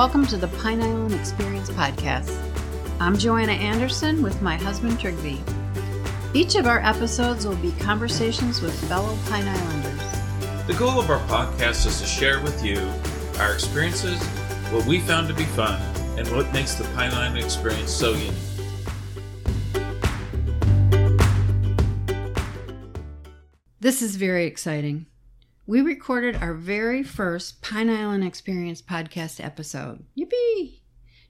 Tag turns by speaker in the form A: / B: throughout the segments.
A: Welcome to the Pine Island Experience Podcast. I'm Joanna Anderson with my husband Trigby. Each of our episodes will be conversations with fellow Pine Islanders.
B: The goal of our podcast is to share with you our experiences, what we found to be fun, and what makes the Pine Island experience so unique.
A: This is very exciting. We recorded our very first Pine Island Experience podcast episode. Yippee!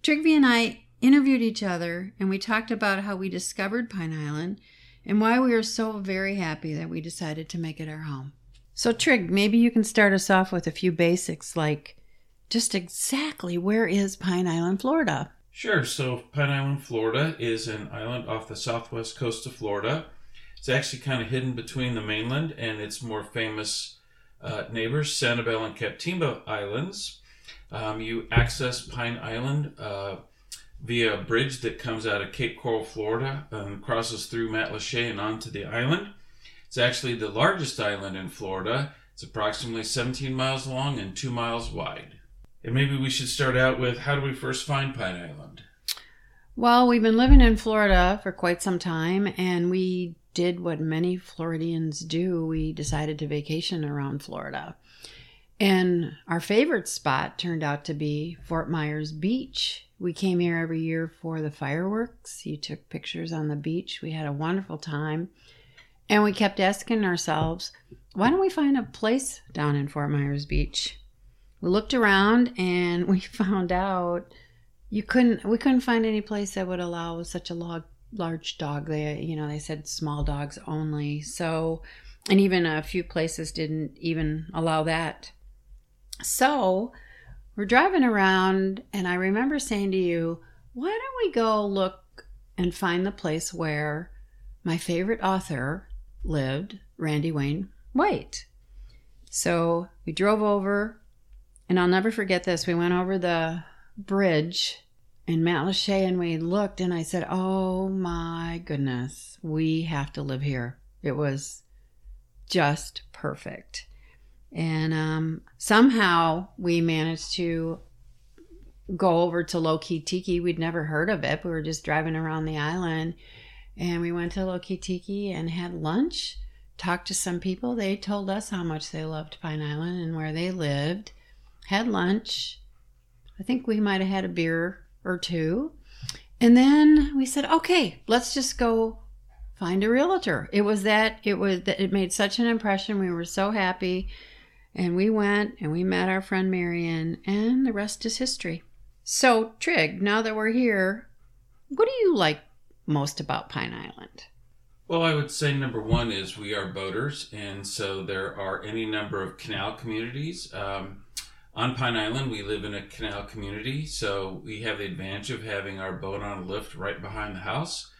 A: Trigby and I interviewed each other and we talked about how we discovered Pine Island and why we are so very happy that we decided to make it our home. So, Trig, maybe you can start us off with a few basics like just exactly where is Pine Island, Florida?
B: Sure. So, Pine Island, Florida is an island off the southwest coast of Florida. It's actually kind of hidden between the mainland and its more famous uh, neighbors, Sanibel and Captiva Islands. Um, you access Pine Island uh, via a bridge that comes out of Cape Coral, Florida, and crosses through Matlacha and onto the island. It's actually the largest island in Florida. It's approximately 17 miles long and 2 miles wide. And maybe we should start out with how do we first find Pine Island?
A: Well, we've been living in Florida for quite some time, and we did what many Floridians do. We decided to vacation around Florida. And our favorite spot turned out to be Fort Myers Beach. We came here every year for the fireworks. You took pictures on the beach. We had a wonderful time. And we kept asking ourselves, why don't we find a place down in Fort Myers Beach? We looked around and we found out you couldn't we couldn't find any place that would allow such a log large dog. They, you know, they said small dogs only. So, and even a few places didn't even allow that. So, we're driving around, and I remember saying to you, why don't we go look and find the place where my favorite author lived, Randy Wayne White? So, we drove over, and I'll never forget this. We went over the bridge Matlacha and we looked and I said, Oh my goodness, we have to live here. It was just perfect. And um, somehow we managed to go over to Low Key Tiki. We'd never heard of it. We were just driving around the island and we went to Low Key Tiki and had lunch, talked to some people. They told us how much they loved Pine Island and where they lived, had lunch. I think we might have had a beer or two. And then we said, okay, let's just go find a realtor. It was that it was that it made such an impression. We were so happy. And we went and we met our friend Marion, and the rest is history. So, Trig, now that we're here, what do you like most about Pine Island?
B: Well, I would say number one is we are boaters, and so there are any number of canal communities. Um, on Pine Island, we live in a canal community, so we have the advantage of having our boat on a lift right behind the house.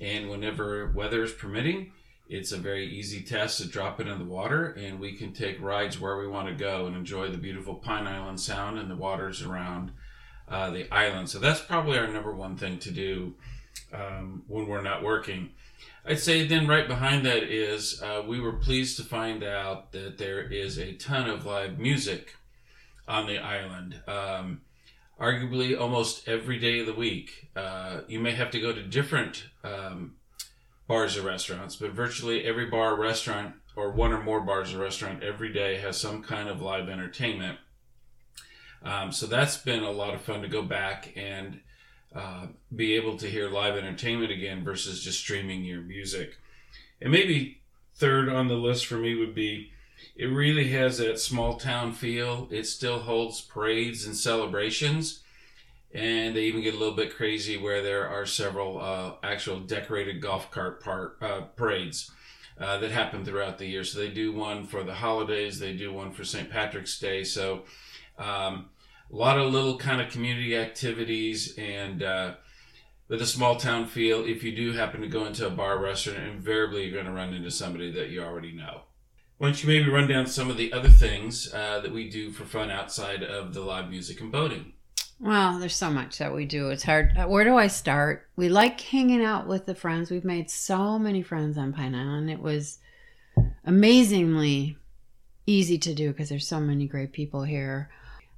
B: And whenever weather is permitting, it's a very easy test to drop it in the water, and we can take rides where we want to go and enjoy the beautiful Pine Island Sound and the waters around uh, the island. So that's probably our number one thing to do um, when we're not working. I'd say then right behind that is uh, we were pleased to find out that there is a ton of live music on the island. Um, arguably, almost every day of the week. Uh, you may have to go to different um, bars or restaurants, but virtually every bar or restaurant, or one or more bars or restaurant, every day has some kind of live entertainment. Um, so that's been a lot of fun to go back and uh, be able to hear live entertainment again versus just streaming your music. And maybe third on the list for me would be it really has that small town feel. It still holds parades and celebrations. And they even get a little bit crazy where there are several uh, actual decorated golf cart par- uh, parades uh, that happen throughout the year. So they do one for the holidays, they do one for St. Patrick's Day. So um, a lot of little kind of community activities and uh, with a small town feel. If you do happen to go into a bar restaurant, invariably you're going to run into somebody that you already know. Why don't you maybe run down some of the other things uh, that we do for fun outside of the live music and boating?
A: Well, there's so much that we do. It's hard. Uh, where do I start? We like hanging out with the friends. We've made so many friends on Pine Island. It was amazingly easy to do because there's so many great people here.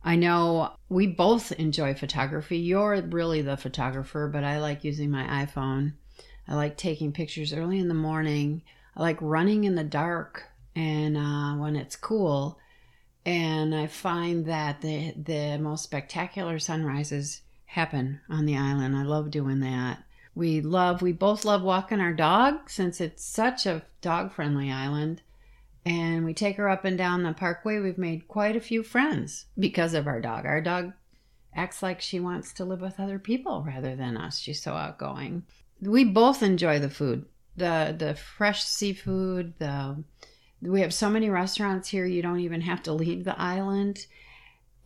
A: I know we both enjoy photography. You're really the photographer, but I like using my iPhone. I like taking pictures early in the morning. I like running in the dark and uh, when it's cool. And I find that the the most spectacular sunrises happen on the island. I love doing that. We love we both love walking our dog since it's such a dog friendly island. And we take her up and down the parkway. We've made quite a few friends because of our dog. Our dog acts like she wants to live with other people rather than us. She's so outgoing. We both enjoy the food. The the fresh seafood, the we have so many restaurants here you don't even have to leave the island.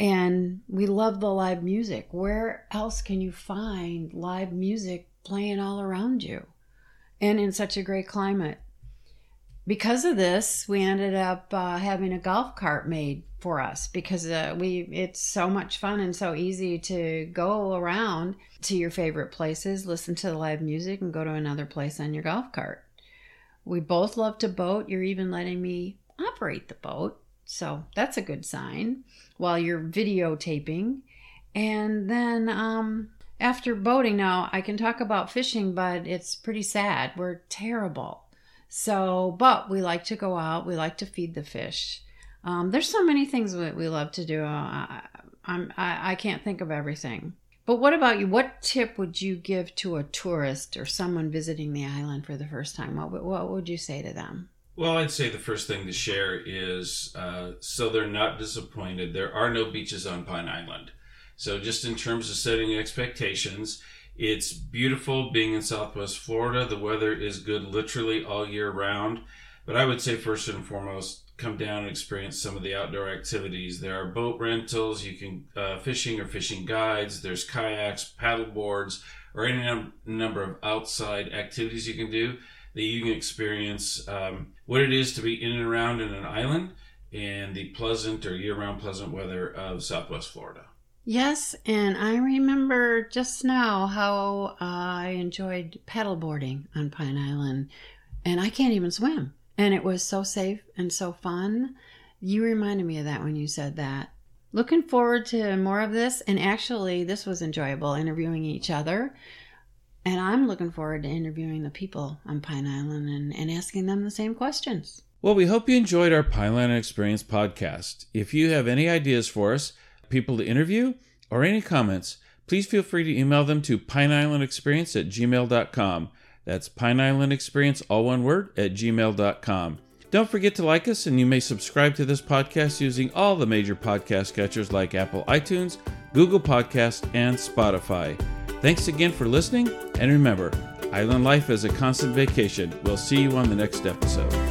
A: And we love the live music. Where else can you find live music playing all around you? And in such a great climate because of this, we ended up uh, having a golf cart made for us because uh, we it's so much fun and so easy to go around to your favorite places, listen to the live music, and go to another place on your golf cart. We both love to boat. You're even letting me operate the boat, so that's a good sign while you're videotaping. And then um, after boating, now I can talk about fishing, but it's pretty sad. We're terrible so, but we like to go out. We like to feed the fish. Um, there's so many things we, we love to do. Uh, I, I, I can't think of everything. But what about you? What tip would you give to a tourist or someone visiting the island for the first time? What, what would you say to them?
B: Well, I'd say the first thing to share is uh, so they're not disappointed. There are no beaches on Pine Island. So, just in terms of setting expectations, it's beautiful being in Southwest Florida. The weather is good literally all year round. But I would say, first and foremost, come down and experience some of the outdoor activities. There are boat rentals, you can uh, fishing or fishing guides, there's kayaks, paddle boards, or any num- number of outside activities you can do that you can experience um, what it is to be in and around in an island and the pleasant or year round pleasant weather of Southwest Florida.
A: Yes, and I remember just now how I enjoyed paddleboarding on Pine Island, and I can't even swim. And it was so safe and so fun. You reminded me of that when you said that. Looking forward to more of this, and actually, this was enjoyable interviewing each other. And I'm looking forward to interviewing the people on Pine Island and, and asking them the same questions.
B: Well, we hope you enjoyed our Pine Island Experience podcast. If you have any ideas for us, people to interview, or any comments, please feel free to email them to pineislandexperience at gmail.com. That's Pine Island Experience, all one word, at gmail.com. Don't forget to like us, and you may subscribe to this podcast using all the major podcast catchers like Apple iTunes, Google Podcast, and Spotify. Thanks again for listening, and remember, island life is a constant vacation. We'll see you on the next episode.